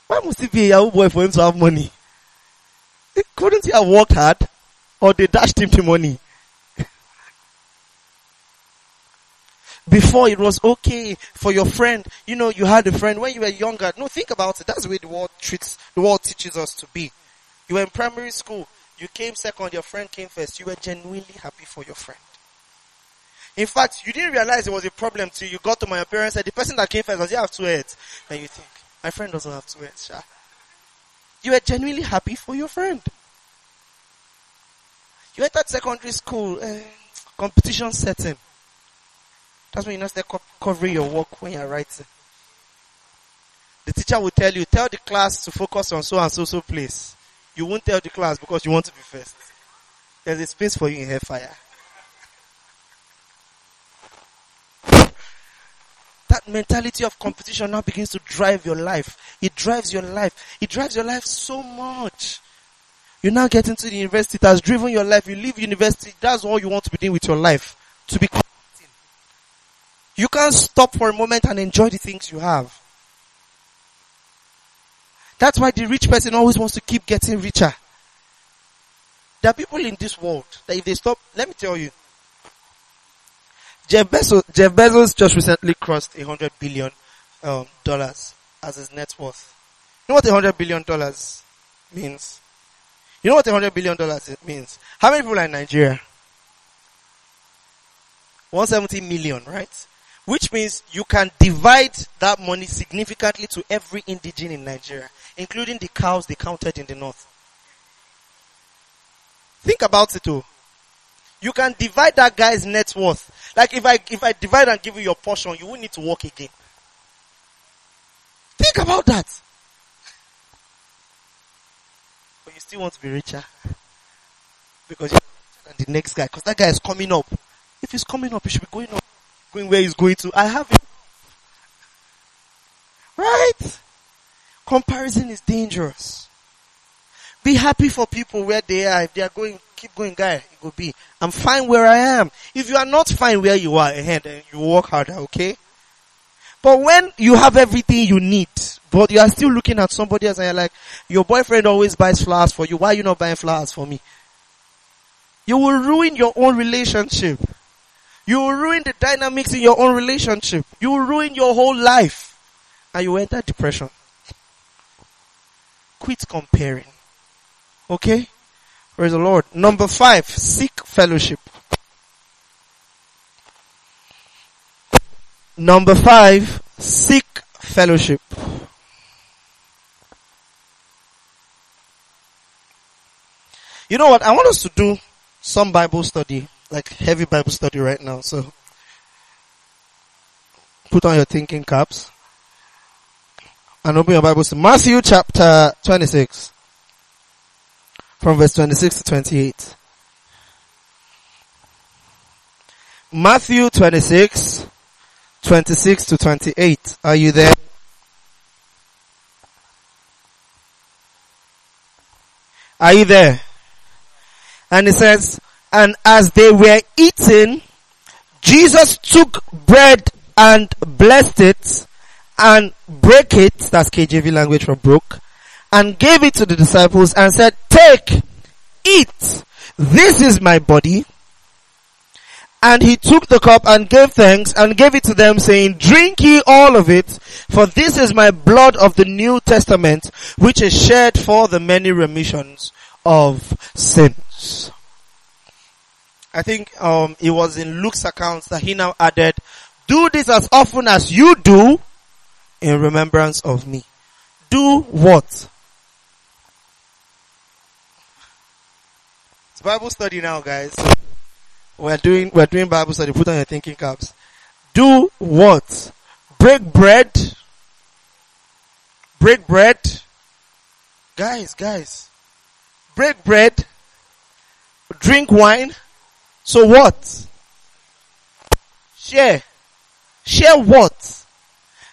Why must he be a Yahoo boy for him to have money? He Couldn't he have worked hard? Or they dashed him the money? Before it was okay for your friend, you know, you had a friend when you were younger. No, think about it. That's the way the world treats, the world teaches us to be. You were in primary school. You came second, your friend came first. You were genuinely happy for your friend. In fact, you didn't realize it was a problem till you got to my parents said the person that came first does he have two heads? And you think, my friend doesn't have two heads, Sha. You were genuinely happy for your friend. You entered secondary school, uh, competition setting. That's when you know start co- covering your work when you're writing. The teacher will tell you, tell the class to focus on so and so so place. You won't tell the class because you want to be first. There's a space for you in hellfire. That mentality of competition now begins to drive your life. It drives your life. It drives your life so much. You now get into the university, it has driven your life. You leave university, that's all you want to be doing with your life. To be competing. You can't stop for a moment and enjoy the things you have. That's why the rich person always wants to keep getting richer. There are people in this world that if they stop, let me tell you, Jeff Bezos, Jeff Bezos just recently crossed a hundred billion um, dollars as his net worth. You know what a hundred billion dollars means? You know what a hundred billion dollars means? How many people are in Nigeria? 170 million, right? Which means you can divide that money significantly to every indigene in Nigeria, including the cows they counted in the north. Think about it too. You can divide that guy's net worth. Like if I, if I divide and give you your portion, you won't need to work again. Think about that. But you still want to be richer. Because you're richer than the next guy. Because that guy is coming up. If he's coming up, he should be going up. Going where he's going to. I have it. Right? Comparison is dangerous. Be happy for people where they are. If they are going, keep going, guy. It will be. I'm fine where I am. If you are not fine where you are, ahead, then you work harder, okay? But when you have everything you need, but you are still looking at somebody else and you're like, your boyfriend always buys flowers for you. Why are you not buying flowers for me? You will ruin your own relationship. You will ruin the dynamics in your own relationship. You will ruin your whole life. And you enter depression. Quit comparing. Okay? Praise the Lord. Number five, seek fellowship. Number five, seek fellowship. You know what? I want us to do some Bible study, like heavy Bible study right now. So put on your thinking caps and open your Bibles to Matthew chapter 26 from verse 26 to 28. Matthew 26 26 to 28. Are you there? Are you there? And it says, and as they were eating, Jesus took bread and blessed it and break it, that's KJV language for broke, and gave it to the disciples and said, take, eat, this is my body. And he took the cup and gave thanks and gave it to them saying, drink ye all of it, for this is my blood of the New Testament, which is shed for the many remissions of sins. I think um, it was in Luke's accounts that he now added, do this as often as you do in remembrance of me. Do what? Bible study now, guys. We're doing, we're doing Bible study. Put on your thinking caps. Do what? Break bread. Break bread. Guys, guys. Break bread. Drink wine. So what? Share. Share what?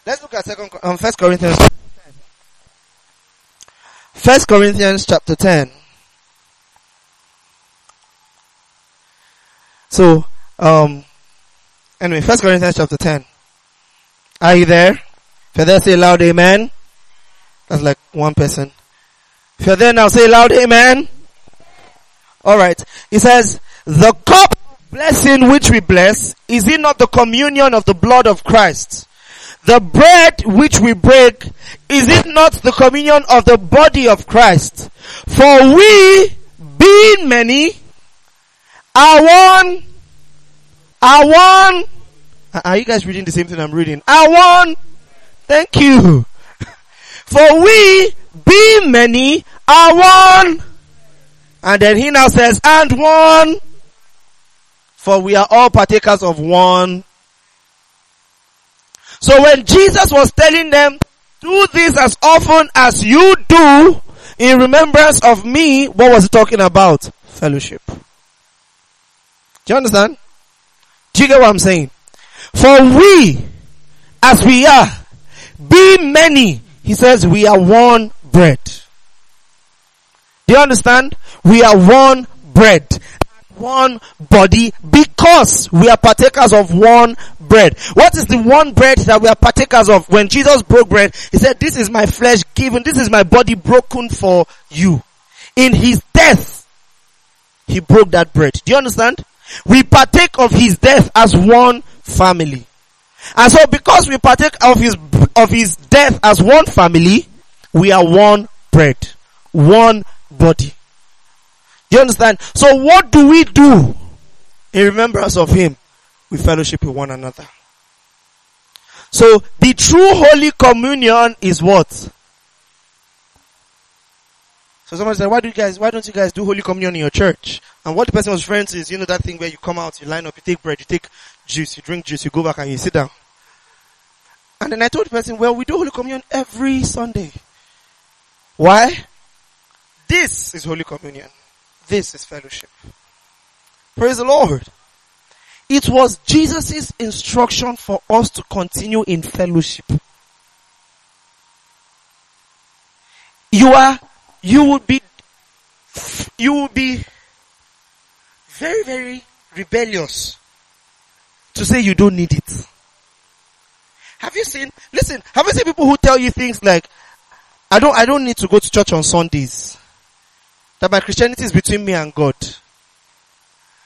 Let's look at second, um, first Corinthians. First Corinthians chapter 10. So, um, anyway, First Corinthians chapter 10. Are you there? If you're there, say loud amen. That's like one person. If you're there now, say loud amen. Alright. He says, the cup of blessing which we bless, is it not the communion of the blood of Christ? The bread which we break, is it not the communion of the body of Christ? For we, being many, are one. Are one. Are you guys reading the same thing I'm reading? Are one. Thank you. For we, be many, are one. And then he now says, and one. For we are all partakers of one. So when Jesus was telling them, do this as often as you do in remembrance of me, what was he talking about? Fellowship. Do you understand? Do you get what I'm saying? For we, as we are, be many, he says we are one bread. Do you understand? We are one bread, one body because we are partakers of one bread. What is the one bread that we are partakers of? When Jesus broke bread, he said, this is my flesh given, this is my body broken for you. In his death, he broke that bread. Do you understand? We partake of his death as one family. And so because we partake of his, of his death as one family, we are one bread. one body. Do you understand? So what do we do in remembrance of him? We fellowship with one another. So the true Holy Communion is what? So somebody said, why do you guys, why don't you guys do Holy Communion in your church? And what the person was referring to is, you know, that thing where you come out, you line up, you take bread, you take juice, you drink juice, you go back and you sit down. And then I told the person, well, we do Holy Communion every Sunday. Why? This is Holy Communion. This is fellowship. Praise the Lord. It was Jesus' instruction for us to continue in fellowship. You are, you would be, you would be very, very rebellious to say you don't need it. Have you seen, listen, have you seen people who tell you things like, I don't, I don't need to go to church on Sundays. That my Christianity is between me and God.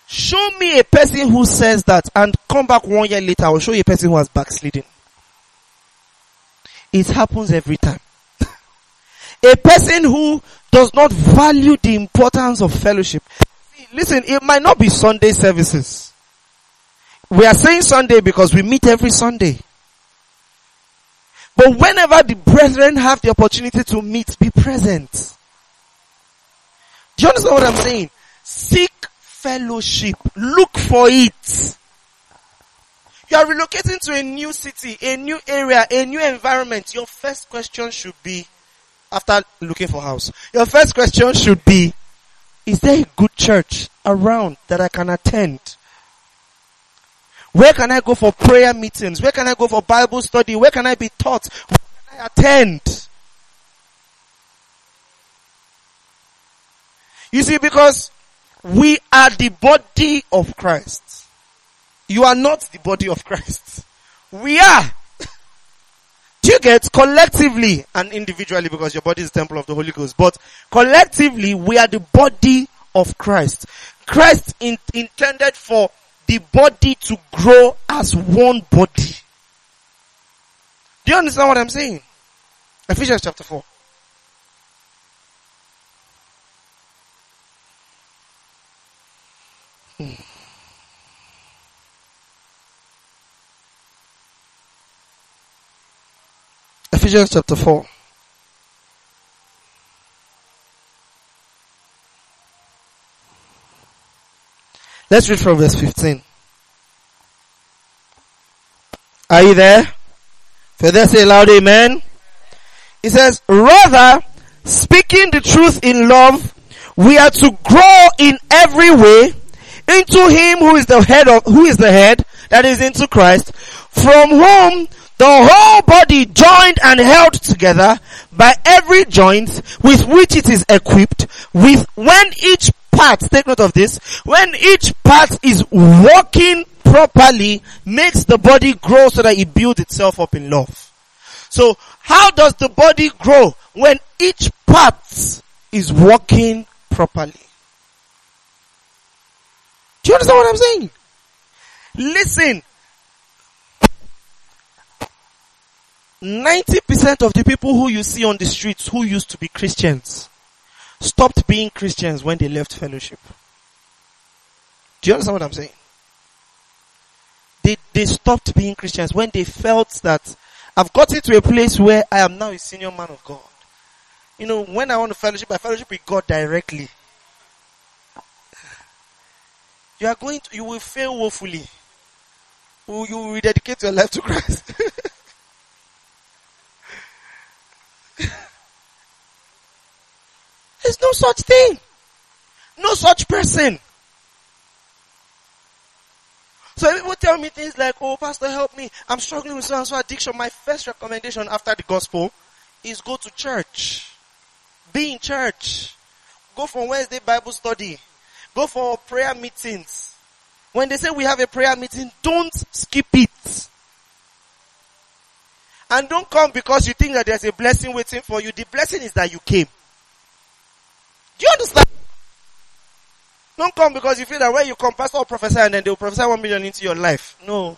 Show me a person who says that and come back one year later, I will show you a person who has backslidden. It happens every time. a person who does not value the importance of fellowship. Listen, it might not be Sunday services. We are saying Sunday because we meet every Sunday. But whenever the brethren have the opportunity to meet, be present. Do you understand what I'm saying? Seek fellowship. Look for it. You are relocating to a new city, a new area, a new environment. Your first question should be, after looking for house, your first question should be, is there a good church around that I can attend? Where can I go for prayer meetings? Where can I go for Bible study? Where can I be taught? Where can I attend? You see, because we are the body of Christ. You are not the body of Christ. We are. You get collectively and individually because your body is the temple of the Holy Ghost, but collectively we are the body of Christ. Christ in, intended for the body to grow as one body. Do you understand what I'm saying? Ephesians chapter 4. Ephesians chapter 4. Let's read from verse 15. Are you there? For they say loud amen. He says, rather, speaking the truth in love, we are to grow in every way into him who is the head of, who is the head, that is into Christ, from whom the whole body joined and held together by every joint with which it is equipped, with when each part, take note of this, when each part is working properly, makes the body grow so that it builds itself up in love. So how does the body grow? When each part is working properly. Do you understand what I'm saying? Listen. 90% of the people who you see on the streets who used to be Christians stopped being Christians when they left fellowship. Do you understand what I'm saying? They, they stopped being Christians when they felt that I've gotten to a place where I am now a senior man of God. You know, when I want to fellowship, I fellowship with God directly. You are going to, you will fail woefully. You will rededicate your life to Christ. There's no such thing. No such person. So people tell me things like, oh, pastor, help me. I'm struggling with so and so addiction. My first recommendation after the gospel is go to church. Be in church. Go for Wednesday Bible study. Go for prayer meetings. When they say we have a prayer meeting, don't skip it. And don't come because you think that there's a blessing waiting for you. The blessing is that you came. Do you understand? Don't come because you feel that when you come, pastor will prophesy and then they will prophesy one million into your life. No.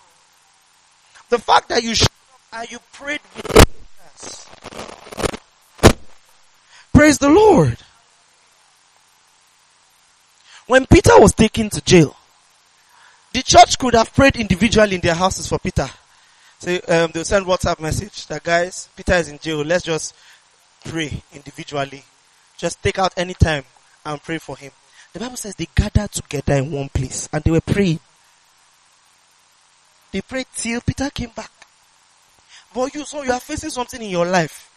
The fact that you showed up and you prayed with us. Praise the Lord. When Peter was taken to jail, the church could have prayed individually in their houses for Peter. Say, um, they'll send WhatsApp message that guys, Peter is in jail. Let's just pray individually. Just take out any time and pray for him. The Bible says they gathered together in one place and they were praying. They prayed till Peter came back. But you, so you are facing something in your life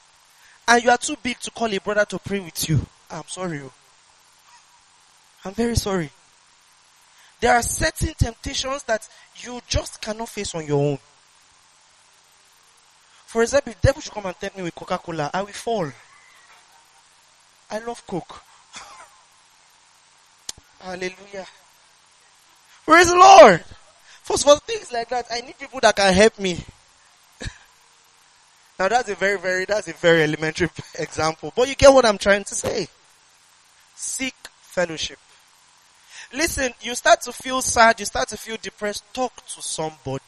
and you are too big to call a brother to pray with you. I'm sorry. Oh. I'm very sorry. There are certain temptations that you just cannot face on your own. For example, if devil should come and tempt me with Coca-Cola, I will fall. I love Coke. Hallelujah. Praise the Lord. First of all, things like that, I need people that can help me. now that's a very, very, that's a very elementary example. But you get what I'm trying to say. Seek fellowship. Listen, you start to feel sad, you start to feel depressed, talk to somebody.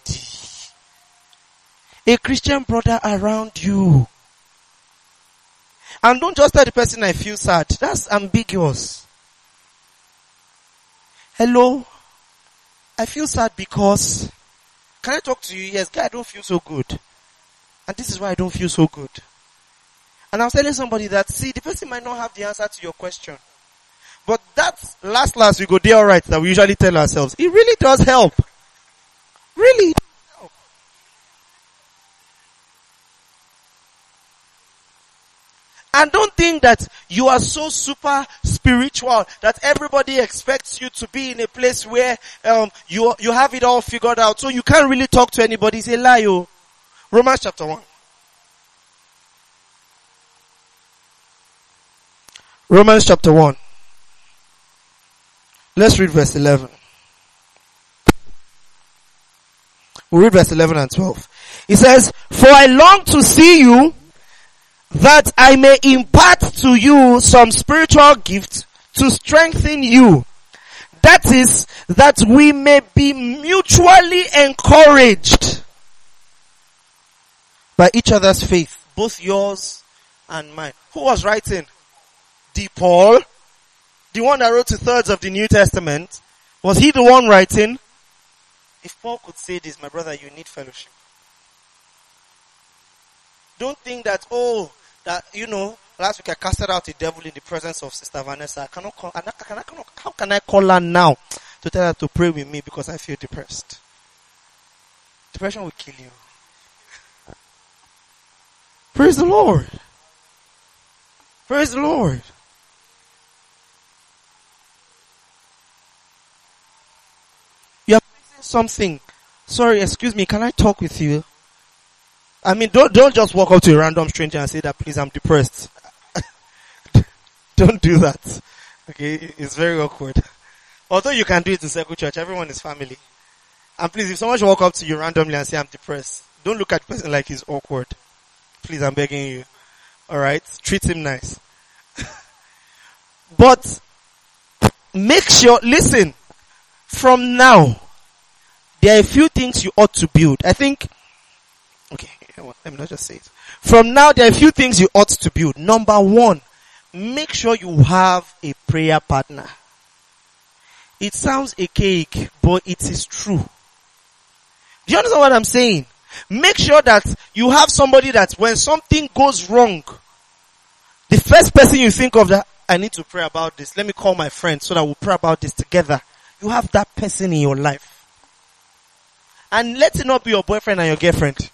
A Christian brother around you. And don't just tell the person I feel sad. That's ambiguous. Hello? I feel sad because, can I talk to you? Yes, God, I don't feel so good. And this is why I don't feel so good. And I was telling somebody that, see, the person might not have the answer to your question. But that last last we go there alright that we usually tell ourselves. It really does help. Really. And don't think that you are so super spiritual that everybody expects you to be in a place where um, you you have it all figured out, so you can't really talk to anybody. It's a lie. Oh. Romans chapter one. Romans chapter one. Let's read verse 11. We'll read verse 11 and 12. He says, For I long to see you that I may impart to you some spiritual gift to strengthen you. That is, that we may be mutually encouraged by each other's faith, both yours and mine. Who was writing? The Paul the one that wrote two thirds of the New Testament, was he the one writing? If Paul could say this, my brother, you need fellowship. Don't think that, oh, that, you know, last week I casted out the devil in the presence of Sister Vanessa. I cannot call, I cannot, how can I call her now to tell her to pray with me because I feel depressed? Depression will kill you. Praise the Lord. Praise the Lord. You are facing something. Sorry, excuse me, can I talk with you? I mean, don't, don't just walk up to a random stranger and say that, please, I'm depressed. don't do that. Okay, it's very awkward. Although you can do it in circle church, everyone is family. And please, if someone should walk up to you randomly and say, I'm depressed, don't look at the person like he's awkward. Please, I'm begging you. Alright? Treat him nice. but, make sure, listen, from now, there are a few things you ought to build. I think, let me not just say it. From now, there are a few things you ought to build. Number one, make sure you have a prayer partner. It sounds a cake, but it is true. Do you understand what I'm saying? Make sure that you have somebody that when something goes wrong, the first person you think of that, I need to pray about this. Let me call my friend so that we'll pray about this together. You have that person in your life. And let it not be your boyfriend and your girlfriend.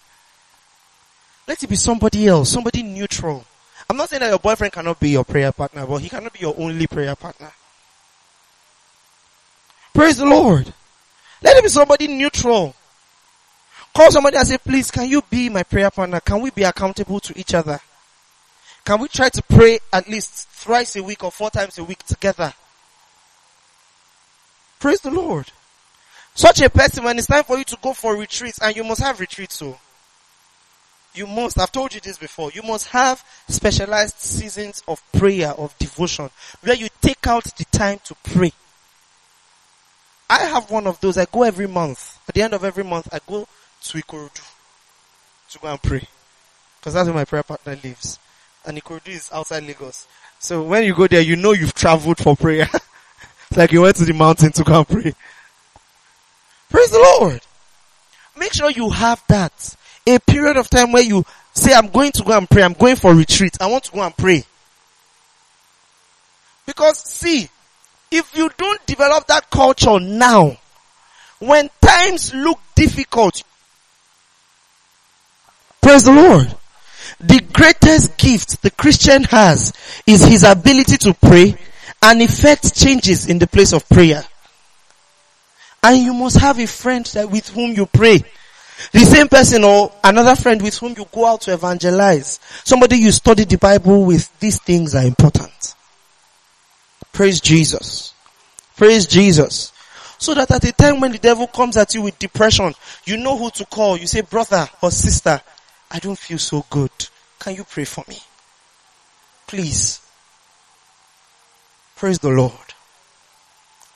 Let it be somebody else, somebody neutral. I'm not saying that your boyfriend cannot be your prayer partner, but he cannot be your only prayer partner. Praise the Lord. Let it be somebody neutral. Call somebody and say, please, can you be my prayer partner? Can we be accountable to each other? Can we try to pray at least thrice a week or four times a week together? Praise the Lord. Such a person, when it's time for you to go for retreats, and you must have retreats, so you must, I've told you this before, you must have specialized seasons of prayer, of devotion, where you take out the time to pray. I have one of those. I go every month. At the end of every month, I go to Ikorodu to go and pray. Because that's where my prayer partner lives. And Ikorodu is outside Lagos. So when you go there, you know you've traveled for prayer. it's like you went to the mountain to come pray. Praise the Lord. Make sure you have that. A period of time where you say, I'm going to go and pray. I'm going for retreat. I want to go and pray. Because see, if you don't develop that culture now, when times look difficult, praise the Lord. The greatest gift the Christian has is his ability to pray and effect changes in the place of prayer. And you must have a friend that with whom you pray. The same person or another friend with whom you go out to evangelize. Somebody you study the Bible with. These things are important. Praise Jesus. Praise Jesus. So that at the time when the devil comes at you with depression, you know who to call. You say, brother or sister, I don't feel so good. Can you pray for me? Please. Praise the Lord.